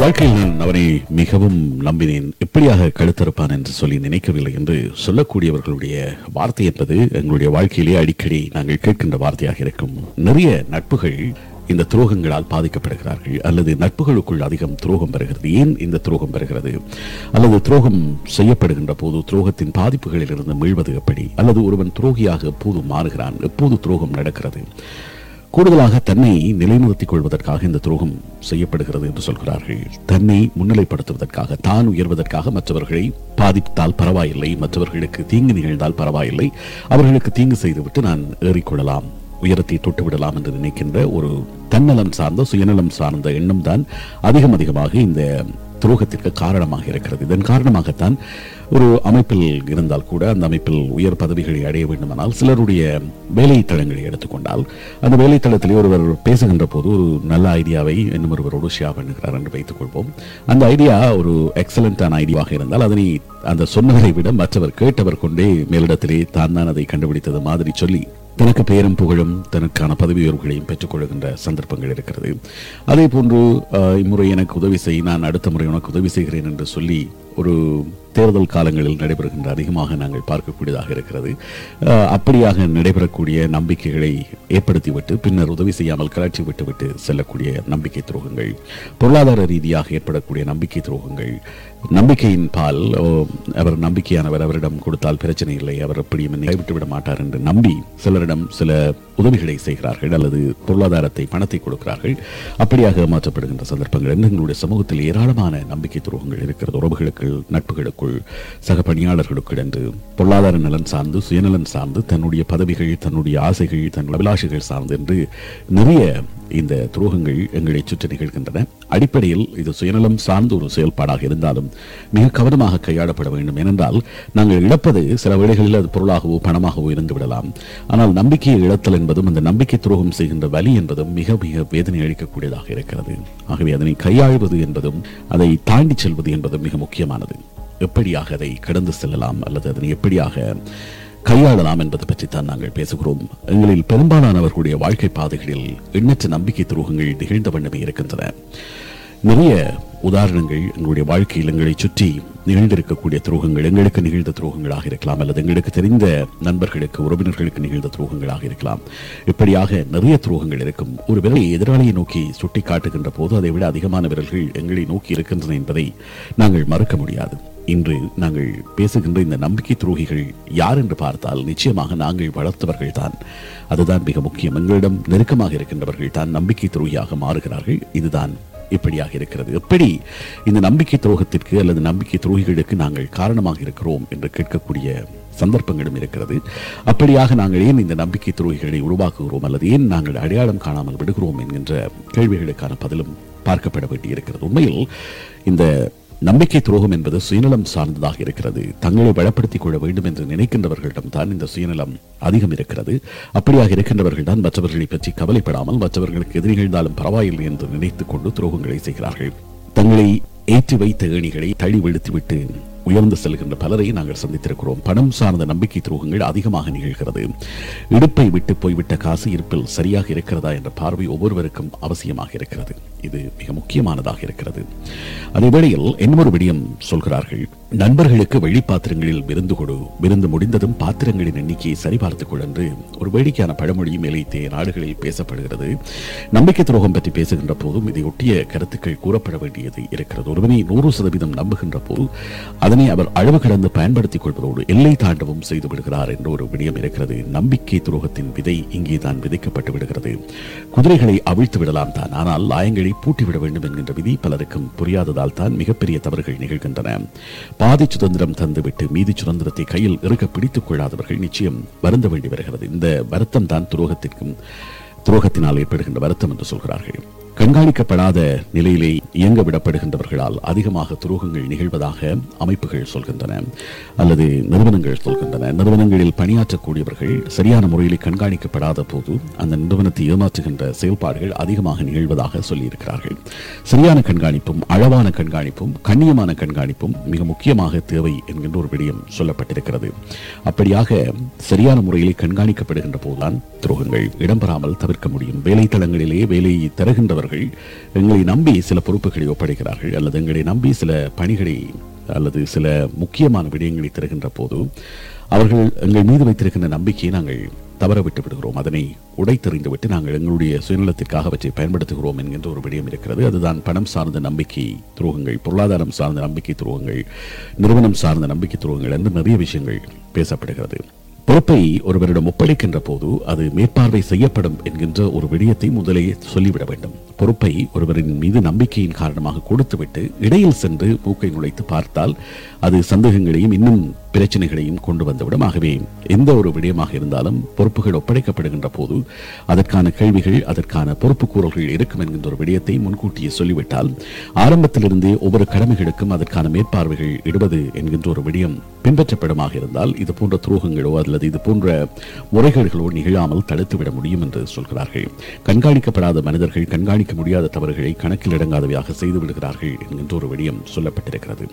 வாழ்க்கையில் நான் அவனை மிகவும் நம்பினேன். எப்படியாக கழுத்தறுப்பான் என்று சொல்லி நினைக்கவில்லை என்று சொல்லக்கூடியவர்களுடைய வார்த்தை என்பது எங்களுடைய வாழ்க்கையிலே அடிக்கடி நாங்கள் கேட்கின்ற வார்த்தையாக இருக்கும். நிறைய நட்புகள் இந்த துரோகங்களால் பாதிக்கப்படுகிறார்கள். அல்லது நட்புகளுக்குள் அதிகம் துரோகம் வருகிறது. ஏன் இந்த துரோகம் வருகிறது? அல்லது துரோகம் செய்யப்படுகின்ற போது துரோகத்தின் பாதிப்புகளில் இருந்து மீள்வது எப்படி? அல்லது ஒருவன் துரோகியாக எப்போது மாறுகிறான்? எப்போது துரோகம் நடக்கிறது? கூடுதலாக தன்னை நிலைநிறுத்திக் கொள்வதற்காக இந்த துரோகம் செய்யப்படுகிறது என்று சொல்கிறார்கள். தன்னை முன்னிலைப்படுத்துவதற்காக தான் உயர்வதற்காக மற்றவர்களை பாதித்தால் பரவாயில்லை மற்றவர்களுக்கு தீங்கு நிகழ்ந்தால் பரவாயில்லை அவர்களுக்கு தீங்கு செய்துவிட்டு நான் ஏறிக்கொள்ளலாம் உயரத்தை தொட்டுவிடலாம் என்று நினைக்கின்ற ஒரு தன்னலம் சார்ந்த சுயநலம் சார்ந்த எண்ணம் தான் அதிகம் அதிகமாக இந்த துரோகத்திற்கு காரணமாக இருக்கிறது. இதன் காரணமாகத்தான் ஒரு அமைப்பில் இருந்தால் கூட அந்த அமைப்பில் உயர் பதவிகளை அடைய வேண்டுமானால் சிலருடைய வேலைத்தளங்களை எடுத்துக்கொண்டால் அந்த வேலைத்தளத்திலே ஒருவர் பேசுகின்ற போது ஒரு நல்ல ஐடியாவை இன்னும் ஒருவரோடு ஷேர் பண்ணுகிறார் என்று வைத்துக் கொள்வோம் அந்த ஐடியா ஒரு எக்ஸலண்டான ஐடியாவாக இருந்தால் அதனை அந்த சொன்னவரை விட மற்றவர் கேட்டவர் கொண்டே மேலிடத்திலே தான் தான் அதை கண்டுபிடித்தது மாதிரி சொல்லி தனக்கு பெயரும் புகழும் தனக்கான பதவி உயர்வுகளையும் பெற்றுக்கொள்கின்ற சந்தர்ப்பங்கள் இருக்கிறது. அதே போன்று அஹ், இம்முறை எனக்கு உதவி செய் நான் அடுத்த முறை உனக்கு உதவி செய்கிறேன் என்று சொல்லி ஒரு தேர்தல் காலங்களில் நடைபெறுகின்ற அதிகமாக நாங்கள் பார்க்கக்கூடியதாக இருக்கிறது. அப்படியாக நடைபெறக்கூடிய நம்பிக்கைகளை ஏற்படுத்திவிட்டு பின்னர் உதவி செய்யாமல் கலாட்சி விட்டுவிட்டு செல்லக்கூடிய நம்பிக்கை துரோகங்கள் பொருளாதார ரீதியாக ஏற்படக்கூடிய நம்பிக்கை துரோகங்கள் நம்பிக்கையின் பால் ஓ, அவர் நம்பிக்கையானவர் அவரிடம் கொடுத்தால் பிரச்சனை இல்லை அவர் எப்படியும் என்னை கைவிட்டு விட மாட்டார் என்று நம்பி சிலரிடம் சில உதவிகளை செய்கிறார்கள் அல்லது பொருளாதாரத்தை பணத்தை கொடுக்கிறார்கள். அப்படியாக மாற்றப்படுகின்ற சந்தர்ப்பங்கள் எங்களுடைய சமூகத்தில் ஏராளமான நம்பிக்கை துரோகங்கள் இருக்கிறது. உறவுகளுக்கு நட்புகளுக்கு நட்புகளுக்குள் சக பணியாளர்களுக்கிடந்து பொருளாதார நலன் சார்ந்து சுயநலன் சார்ந்து தன்னுடைய பதவிகள் தன்னுடைய ஆசைகள் தன் அபிலாஷைகள் சார்ந்து என்று நிறைய இந்த துரோகங்கள் எங்களை சுற்றி நிகழ்கின்றன. அடிப்படையில் இது சுயநலம் சார்ந்த ஒரு செயல்பாடாக இருந்தாலும் மிக கவனமாக கையாளப்பட வேண்டும். ஏனென்றால் நாங்கள் இழப்பது சில வேளைகளில் அது பொருளாகவோ பணமாகவோ இருந்து விடலாம். ஆனால் நம்பிக்கையை இழத்தல் என்பதும் அந்த நம்பிக்கை துரோகம் செய்கின்ற வலி என்பதும் மிக மிக வேதனை அளிக்கக்கூடியதாக இருக்கிறது. ஆகவே அதனை கையாள்வது என்பதும் அதை தாண்டி செல்வது என்பதும் மிக முக்கியமானது. எப்படியாக அதை கடந்து செல்லலாம் அல்லது அதனை எப்படியாக கையாளலாம் என்பது பற்றித்தான் நாங்கள் பேசுகிறோம். எங்களில் பெரும்பாலானவர்களுடைய வாழ்க்கை பாதைகளில் எண்ணற்ற நம்பிக்கை துரோகங்கள் நிகழ்ந்த வண்ணமே இருக்கின்றன. நிறைய உதாரணங்கள் எங்களுடைய வாழ்க்கையில் எங்களை சுற்றி நிகழ்ந்திருக்கக்கூடிய துரோகங்கள் எங்களுக்கு நிகழ்ந்த துரோகங்களாக இருக்கலாம் அல்லது எங்களுக்கு தெரிந்த நண்பர்களுக்கு உறவினர்களுக்கு நிகழ்ந்த துரோகங்களாக இருக்கலாம். இப்படியாக நிறைய துரோகங்கள் இருக்கும். ஒரு விரலை எதிராளியை நோக்கி சுட்டி காட்டுகின்ற போது அதை விட அதிகமான விரல்கள் எங்களை நோக்கி இருக்கின்றன என்பதை நாங்கள் மறுக்க முடியாது. இன்று நாங்கள் பேசுகின்ற இந்த நம்பிக்கை துரோகிகள் யார் என்று பார்த்தால் நிச்சயமாக நாங்கள் வளர்த்தவர்கள் தான். அதுதான் மிக முக்கியம். எங்களிடம் நெருக்கமாக இருக்கின்றவர்கள் தான் நம்பிக்கை துரோகியாக மாறுகிறார்கள். இதுதான் இப்படியாக இருக்கிறது. எப்படி இந்த நம்பிக்கை துரோகத்திற்கு அல்லது நம்பிக்கை துரோகிகளுக்கு நாங்கள் காரணமாக இருக்கிறோம் என்று கேட்கக்கூடிய சந்தர்ப்பங்களும் இருக்கிறது. அப்படியாக நாங்கள் ஏன் இந்த நம்பிக்கை துரோகிகளை உருவாக்குகிறோம்? அல்லது ஏன் நாங்கள் அடையாளம் காணாமல் விடுகிறோம்? என்கின்ற கேள்விகளுக்கான பதிலும் பார்க்கப்பட வேண்டியிருக்கிறது. உண்மையில் இந்த நம்பிக்கை துரோகம் என்பது சுயநலம் சார்ந்ததாக இருக்கிறது. தங்களை பலப்படுத்திக் கொள்ள வேண்டும் என்று நினைக்கின்றவர்களிடம் தான் இந்த சுயநலம் அதிகம் இருக்கிறது. அப்படியாக இருக்கின்றவர்கள் தான் மற்றவர்களை பற்றி கவலைப்படாமல் மற்றவர்களுக்கு எது நிகழ்ந்தாலும் பரவாயில்லை என்று நினைத்துக் கொண்டு துரோகங்களை செய்கிறார்கள். தங்களை ஏற்றி வைத்த ஏணிகளை தழி வெளுத்துவிட்டு உயர்ந்து செல்கின்ற பலரை நாங்கள் சந்தித்திருக்கிறோம். பணம் சார்ந்த நம்பிக்கை துரோகங்கள் அதிகமாக நிகழ்கிறது. இடுப்பை விட்டு போய்விட்ட காசு இருப்பில் சரியாக இருக்கிறதா என்ற பார்வை ஒவ்வொருவருக்கும் அவசியமாக இருக்கிறது. இது மிக முக்கியமானதாக இருக்கிறது. அதே வேளையில் இன்னொரு விடயம் சொல்கிறார்கள் நண்பர்களுக்கு வெள்ளி பாத்திரங்களில் விருந்து கொடு விருந்து முடிந்ததும் பாத்திரங்களின் எண்ணிக்கையை சரிபார்த்துக் கொள் என்று ஒரு வேடிக்கையான பழமொழி மேலைத்தே நாடுகளில் பேசப்படுகிறது. நம்பிக்கை துரோகம் பற்றி பேசுகின்ற போதும் இதையொட்டிய கருத்துக்கள் கூறப்பட வேண்டியது இருக்கிறது. ஒருவனை நூறு சதவீதம் நம்புகின்ற போது அதனை அவர் அளவு கடந்து பயன்படுத்திக் கொள்வதோடு எல்லை தாண்டவும் செய்து விடுகிறார் என்ற ஒரு விடயம் இருக்கிறது. நம்பிக்கை துரோகத்தின் விதை இங்கே தான் விதைக்கப்பட்டு விடுகிறது. குதிரைகளை அவிழ்த்து விடலாம் தான். ஆனால் லாயங்களில் லாயங்களை பூட்டிவிட வேண்டும் என்கின்ற விதி பலருக்கும் புரியாததால் தான் மிகப்பெரிய தவறுகள் நிகழ்கின்றன. பாதி சுதந்திரம் தந்துவிட்டு மீதி சுதந்திரத்தை கையில் இருக்க பிடித்துக் கொள்ளாதவர்கள் நிச்சயம் வருந்த வேண்டி வருகிறது. இந்த வருத்தம் தான் துரோகத்திற்கும் துரோகத்தினால் ஏற்படுகின்ற வருத்தம் என்று சொல்கிறார்கள். கண்காணிக்கப்படாத நிலையிலே இயங்க விடப்படுகின்றவர்களால் அதிகமாக துரோகங்கள் நிகழ்வதாக அமைப்புகள் சொல்கின்றன அல்லது நிறுவனங்கள் சொல்கின்றன. நிறுவனங்களில் பணியாற்றக்கூடியவர்கள் சரியான முறையில் கண்காணிக்கப்படாத போது அந்த நிறுவனத்தை ஏமாற்றுகின்ற செயல்பாடுகள் அதிகமாக நிகழ்வதாக சொல்லியிருக்கிறார்கள். சரியான கண்காணிப்பும் அளவான கண்காணிப்பும் கண்ணியமான கண்காணிப்பும் மிக முக்கியமாக தேவை என்கின்ற ஒரு விடயம் சொல்லப்பட்டிருக்கிறது. அப்படியாக சரியான முறையில் கண்காணிக்கப்படுகின்ற போதுதான் துரோகங்கள் இடம்பெறாமல் தவிர்க்க முடியும். வேலை தளங்களிலே வேலையை தருகின்றவர்கள் இருக்கின்றவர்கள் எங்களை நம்பி சில பொறுப்புகளை ஒப்படைக்கிறார்கள் அல்லது எங்களை நம்பி சில பணிகளை அல்லது சில முக்கியமான விடயங்களை தருகின்ற போது அவர்கள் எங்கள் மீது வைத்திருக்கின்ற நம்பிக்கையை நாங்கள் தவற விட்டு விடுகிறோம். அதனை உடைத்தெறிந்துவிட்டு நாங்கள் எங்களுடைய சுயநலத்திற்காக அவற்றை பயன்படுத்துகிறோம் என்கின்ற ஒரு விடயம் இருக்கிறது. அதுதான் பணம் சார்ந்த நம்பிக்கை துரோகங்கள் பொருளாதாரம் சார்ந்த நம்பிக்கை துரோகங்கள் நிறுவனம் சார்ந்த நம்பிக்கை துரோகங்கள் என்று நிறைய விஷயங்கள் பேசப்படுகிறது. பொறுப்பை ஒருவரிடம் ஒப்படைக்கின்ற போது அது மேற்பார்வை செய்யப்படும் என்கின்ற ஒரு விடயத்தை முதலே சொல்லிவிட வேண்டும். பொறுப்பை ஒருவரின் மீது நம்பிக்கையின் காரணமாக கொடுத்துவிட்டு இடையில் சென்று மூக்கை நுழைத்து பார்த்தால் அது சந்தேகங்களையும் இன்னும் பிரச்சனைகளையும் கொண்டு வந்துவிடும் ஆகவே எந்த ஒரு விடயமாக இருந்தாலும் பொறுப்புகள் ஒப்படைக்கப்படுகின்ற போது அதற்கான கேள்விகள் அதற்கான பொறுப்பு கூறல்கள் இருக்கும் என்கின்ற ஒரு விடயத்தை முன்கூட்டியே சொல்லிவிட்டால் ஆரம்பத்திலிருந்தே ஒவ்வொரு கடமைகளுக்கும் அதற்கான மேற்பார்வைகள் இடுவது என்கின்ற ஒரு விடயம் பின்பற்றப்படுமாக இருந்தால் இது போன்ற துரோகங்களோ அல்லது இது போன்ற முறைகேடுகளோ நிகழாமல் தடுத்துவிட முடியும் என்று சொல்கிறார்கள். கண்காணிக்கப்படாத மனிதர்கள் கண்காணிக்க முடியாத தவறுகளை கணக்கில் இடங்காதவையாக செய்து விடுகிறார்கள் என்கின்ற ஒரு விடயம் சொல்லப்பட்டிருக்கிறது.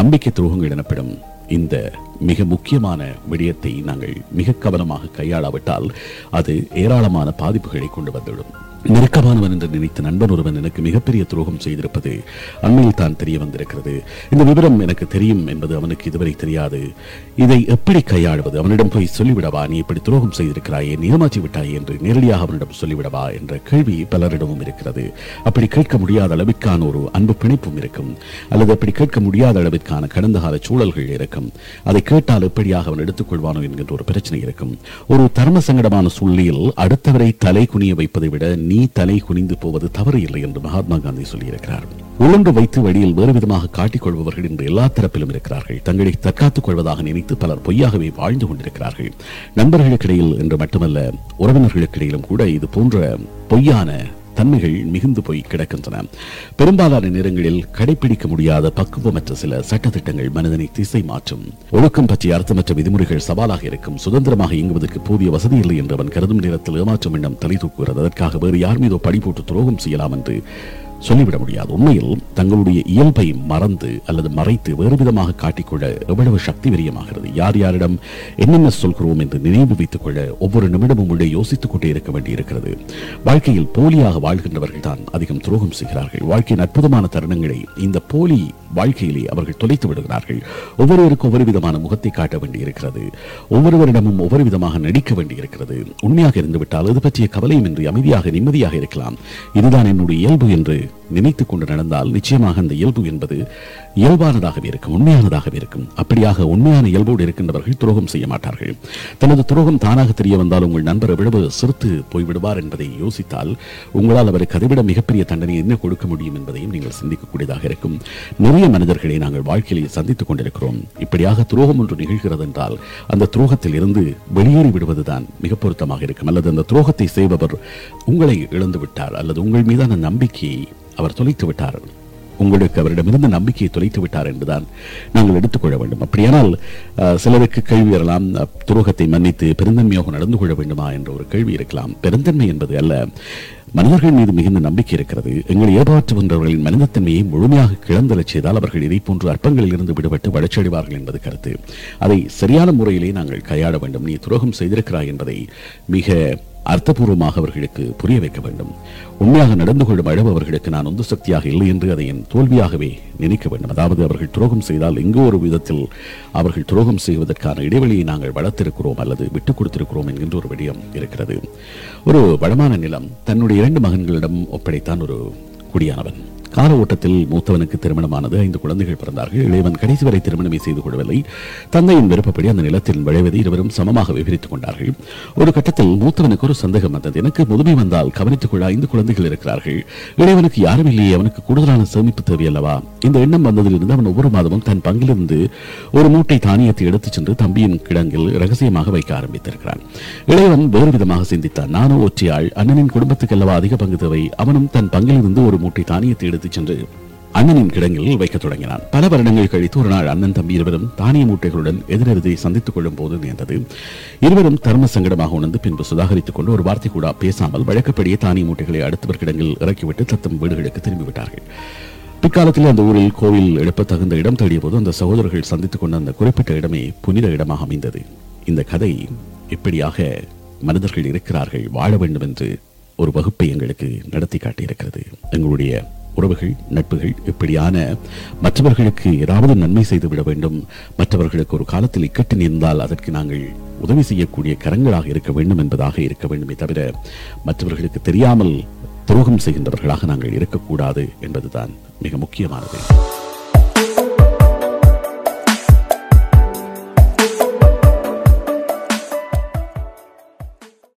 நம்பிக்கை துரோகங்கள் எனப்படும் இந்த மிக முக்கியமான விடயத்தை நாங்கள் மிக கவனமாக கையாளாவிட்டால் அது ஏராளமான பாதிப்புகளை கொண்டு வந்துவிடும். நெருக்கமானவன் என்று நினைத்த நண்பன் ஒருவன் எனக்கு மிகப்பெரிய துரோகம் செய்திருப்பது அண்மையில் தான் தெரிய வந்திருக்கிறது. இந்த விவரம் எனக்கு தெரியும் என்பது அவனுக்கு இதுவரை தெரியாது. இதை எப்படி கையாளுவது? அவனிடம் போய் சொல்லிவிடவா? நீ இப்படி துரோகம் செய்திருக்கிறாயே நீ ஏமாற்றி விட்டாயே என்று நேரடியாக அவனிடம் சொல்லிவிடவா என்ற கேள்வி பலரிடமும் இருக்கிறது. அப்படி கேட்க முடியாத அளவிற்கான ஒரு அன்பு பிணைப்பும் இருக்கும். அல்லது அப்படி கேட்க முடியாத அளவிற்கான கடந்த கால சூழல்கள் இருக்கும். அதை கேட்டால் எப்படியாக அவன் எடுத்துக்கொள்வானோ என்கின்ற ஒரு பிரச்சனை இருக்கும். ஒரு தர்ம சங்கடமான சூழ்நிலையில் அடுத்தவரை தலை குனிய வைப்பதை விட நீ தலை குனிந்து போவது தவறு இல்லை என்று மகாத்மா காந்தி சொல்லியிருக்கிறார். உழன்று வைத்து வழியில் வேறு விதமாக காட்டிக் கொள்பவர்கள் இன்று எல்லா தரப்பிலும் இருக்கிறார்கள். தங்களை தற்காத்துக் கொள்வதாக நினைத்து பலர் பொய்யாகவே வாழ்ந்து கொண்டிருக்கிறார்கள். நண்பர்களுக்கிடையில் என்று மட்டுமல்ல உறவினர்களுக்கிடையிலும் கூட இது போன்ற பொய்யான தன்மைகள் மிகுந்து போய் கிடக்கின்றன. பெரும்பாலான நேரங்களில் கடைபிடிக்க முடியாத பக்குவமற்ற சில சட்டத்திட்டங்கள் மனிதனை திசை மாற்றும். ஒழுக்கம் பற்றிய அர்த்தமற்ற விதிமுறைகள் சவாலாக இருக்கும். சுதந்திரமாக இயங்குவதற்கு போதிய வசதி இல்லை என்று அவன் கருதும் நேரத்தில் ஏமாற்றம் எண்ணம் தலை தூக்குகிறது. அதற்காக வேறு யார் மீதோ படி போட்டு துரோகம் செய்யலாம் என்று சொல்லிவிட முடியாது. உண்மையில் தங்களுடைய இயல்பை மறந்து அல்லது மறைத்து வேறு விதமாக காட்டிக்கொள்ள எவ்வளவு சக்தி விரியமாகிறது யார் யாரிடம் என்னென்ன சொல்கிறோம் என்று நினைவு வைத்துக் கொள்ள ஒவ்வொரு நிமிடமும் உள்ளே யோசித்துக் கொண்டே இருக்க வேண்டியிருக்கிறது. வாழ்க்கையில் போலியாக வாழ்கின்றவர்கள் தான் அதிகம் துரோகம் செய்கிறார்கள். வாழ்க்கையின் அற்புதமான தருணங்களை இந்த போலி வாழ்க்கையிலே அவர்கள் தொலைத்து விடுகிறார்கள். ஒவ்வொருவருக்கும் ஒவ்வொரு விதமான முகத்தை காட்ட வேண்டியிருக்கிறது. ஒவ்வொருவரிடமும் ஒவ்வொரு விதமாக நடிக்க வேண்டியிருக்கிறது. உண்மையாக இருந்துவிட்டால் அது பற்றிய கவலையும் இன்றி அமைதியாக நிம்மதியாக இருக்கலாம். இதுதான் என்னுடைய இயல்பு என்று நினைத்து கொண்டு நடந்தால் நிச்சயமாக அந்த இயல்பு என்பது இயல்பானதாகவே இருக்கும் உண்மையானதாகவே இருக்கும். அப்படியாக உண்மையான இயல்போடு இருக்கின்றவர்கள் துரோகம் செய்ய மாட்டார்கள். தனது துரோகம் தானாக தெரிய வந்தால் உங்கள் நண்பர் எவ்வளவு சிறுத்து போய்விடுவார் என்பதை யோசித்தால் உங்களால் அவருக்கு அதைவிட மிகப்பெரிய தண்டனை என்ன கொடுக்க முடியும் என்பதையும் நீங்கள் சிந்திக்கக்கூடியதாக இருக்கும். நிறைய மனிதர்களை நாங்கள் வாழ்க்கையிலே சந்தித்துக் கொண்டிருக்கிறோம். இப்படியாக துரோகம் ஒன்று நிகழ்கிறது என்றால் அந்த துரோகத்தில் இருந்து வெளியேறி விடுவதுதான் மிக பொருத்தமாக இருக்கும். அல்லது அந்த துரோகத்தை செய்பவர் உங்களை இழந்து விட்டார் அல்லது உங்கள் மீதான நம்பிக்கையை அவர் தொலைத்து விட்டார். உங்களுக்கு அவரிடமிருந்து நம்பிக்கையை தொலைத்து விட்டார் என்றுதான் நாங்கள் எடுத்துக்கொள்ள வேண்டும். அப்படியானால் சிலருக்கு கேள்வி வரலாம். துரோகத்தை மன்னித்து பெருந்தன்மையாக நடந்து கொள்ள வேண்டுமா என்ற ஒரு கேள்வி இருக்கலாம். பெருந்தன்மை என்பது அல்ல மனிதர்கள் மீது மிகுந்த நம்பிக்கை இருக்கிறது. எங்களை ஏமாற்றுகின்றவர்களின் மனிதத்தன்மையை முழுமையாக கிளந்தலச் செய்தால் அவர்கள் இதை போன்ற அற்பங்களில் இருந்து விடுபட்டு வளர்ச்சியடைவார்கள் என்பது கருத்து. அதை சரியான முறையிலே நாங்கள் கையாள வேண்டும். நீ துரோகம் செய்திருக்கிறாய் என்பதை மிக அர்த்தபூர்வமாக அவர்களுக்கு புரிய வைக்க வேண்டும். உண்மையாக நடந்து கொள்ளும் அளவு அவர்களுக்கு நான் உந்து சக்தியாக இல்லை என்று அதை என் தோல்வியாகவே நினைக்க வேண்டும். அதாவது அவர்கள் துரோகம் செய்தால் எங்கோ ஒரு விதத்தில் அவர்கள் துரோகம் செய்வதற்கான இடைவெளியை நாங்கள் வளர்த்திருக்கிறோம் அல்லது விட்டுக் கொடுத்திருக்கிறோம் என்கின்ற ஒரு விடயம் இருக்கிறது. ஒரு வளமான நிலம் தன்னுடைய இரண்டு மகன்களிடம் ஒப்படைத்தான் ஒரு குடியானவன். கால ஓட்டத்தில் மூத்தவனுக்கு திருமணமானது ஐந்து குழந்தைகள் பிறந்தார்கள். இளையவன் கடைசி வரை திருமணமே செய்து கொள்ளவில்லை. தந்தையின் விருப்பப்படி அந்த நிலத்தில் விளைவதை இருவரும் சமமாக விவரித்துக் கொண்டார்கள். ஒரு கட்டத்தில் மூத்தவனுக்கு ஒரு சந்தேகம் வந்தது. எனக்கு முதுமை வந்தால் கவனித்துக் கொள்ள ஐந்து குழந்தைகள் இருக்கிறார்கள். இளையவனுக்கு யாரும் இல்லையே அவனுக்கு கூடுதலான சேமிப்பு தேவையல்லவா இந்த எண்ணம் வந்ததிலிருந்து அவன் ஒவ்வொரு மாதமும் தன் பங்கிலிருந்து ஒரு மூட்டை தானியத்தை எடுத்துச் சென்று தம்பியின் கிடங்கில் ரகசியமாக வைக்க ஆரம்பித்திருக்கிறான். இளையவன் வேறு விதமாக சிந்தித்தான். நானும் ஒற்றையாள் அண்ணனின் குடும்பத்துக்கு அல்லவா அதிக பங்கு தேவை? அவனும் தன் பங்கிலிருந்து ஒரு மூட்டை தானியத்தை எடுத்து எடுத்துச் சென்று அண்ணனின் கிடங்கில் வைக்கத் தொடங்கினான். பல வருடங்கள் கழித்து ஒரு நாள் அண்ணன் தம்பி இருவரும் தானிய மூட்டைகளுடன் எதிரெதிரை சந்தித்துக் கொள்ளும் போது நேர்ந்தது. இருவரும் தர்ம சங்கடமாக உணர்ந்து பின்பு சுதாகரித்துக் கொண்டு ஒரு வார்த்தை கூட பேசாமல் வழக்கப்படியே தானிய மூட்டைகளை அடுத்தவர் கிடங்கில் இறக்கிவிட்டு தத்தம் வீடுகளுக்கு திரும்பிவிட்டார்கள். பிற்காலத்தில் அந்த ஊரில் கோவில் எழுப்ப தகுந்த இடம் தேடிய போது அந்த சகோதரர்கள் சந்தித்துக் கொண்ட அந்த குறிப்பிட்ட இடமே புனித இடமாக அமைந்தது. இந்த கதை இப்படியாக மனிதர்கள் இருக்கிறார்கள் வாழ வேண்டும் என்று ஒரு வகுப்பை எங்களுக்கு நடத்தி காட்டியிருக்கிறது. எங்களுடைய உறவுகள் நட்புகள் இப்படியான மற்றவர்களுக்கு ஏதாவது நன்மை செய்து விட வேண்டும். மற்றவர்களுக்கு ஒரு காலத்தில் இக்கட்டு நேர்ந்தால் அதற்கு நாங்கள் உதவி செய்யக்கூடிய கரங்களாக இருக்க வேண்டும் என்பதாக இருக்க வேண்டுமே தவிர மற்றவர்களுக்கு தெரியாமல் துரோகம் செய்கின்றவர்களாக நாங்கள் இருக்கக்கூடாது என்பதுதான் மிக முக்கியமானது.